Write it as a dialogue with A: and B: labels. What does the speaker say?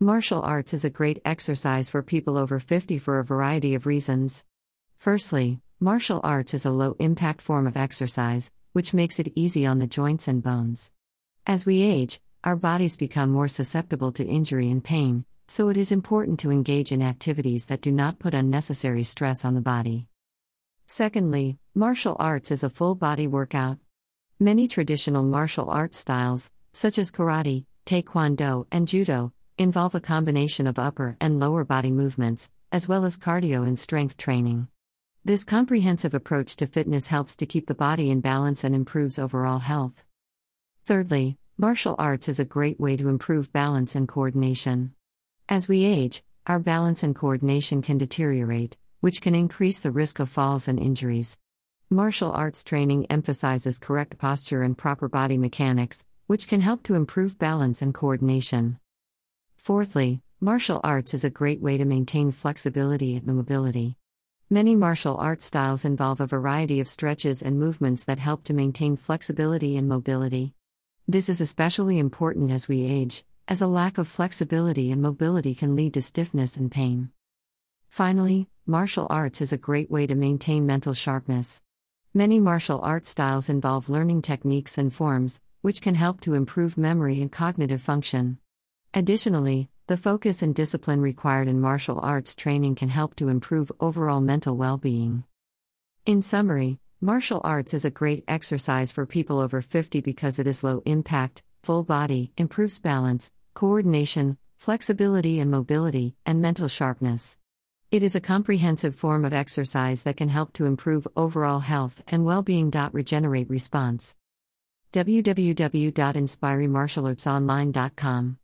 A: Martial arts is a great exercise for people over 50 for a variety of reasons. Firstly, martial arts is a low impact form of exercise, which makes it easy on the joints and bones. As we age, our bodies become more susceptible to injury and pain, so it is important to engage in activities that do not put unnecessary stress on the body. Secondly, martial arts is a full body workout. Many traditional martial arts styles, such as karate, taekwondo, and judo, involve a combination of upper and lower body movements, as well as cardio and strength training. This comprehensive approach to fitness helps to keep the body in balance and improves overall health. Thirdly, martial arts is a great way to improve balance and coordination. As we age, our balance and coordination can deteriorate, which can increase the risk of falls and injuries. Martial arts training emphasizes correct posture and proper body mechanics, which can help to improve balance and coordination. Fourthly, martial arts is a great way to maintain flexibility and mobility. Many martial arts styles involve a variety of stretches and movements that help to maintain flexibility and mobility. This is especially important as we age, as a lack of flexibility and mobility can lead to stiffness and pain. Finally, martial arts is a great way to maintain mental sharpness. Many martial arts styles involve learning techniques and forms, which can help to improve memory and cognitive function. Additionally, the focus and discipline required in martial arts training can help to improve overall mental well being. In summary, martial arts is a great exercise for people over 50 because it is low impact, full body, improves balance, coordination, flexibility and mobility, and mental sharpness. It is a comprehensive form of exercise that can help to improve overall health and well being. Regenerate response. www.inspiremartialartsonline.com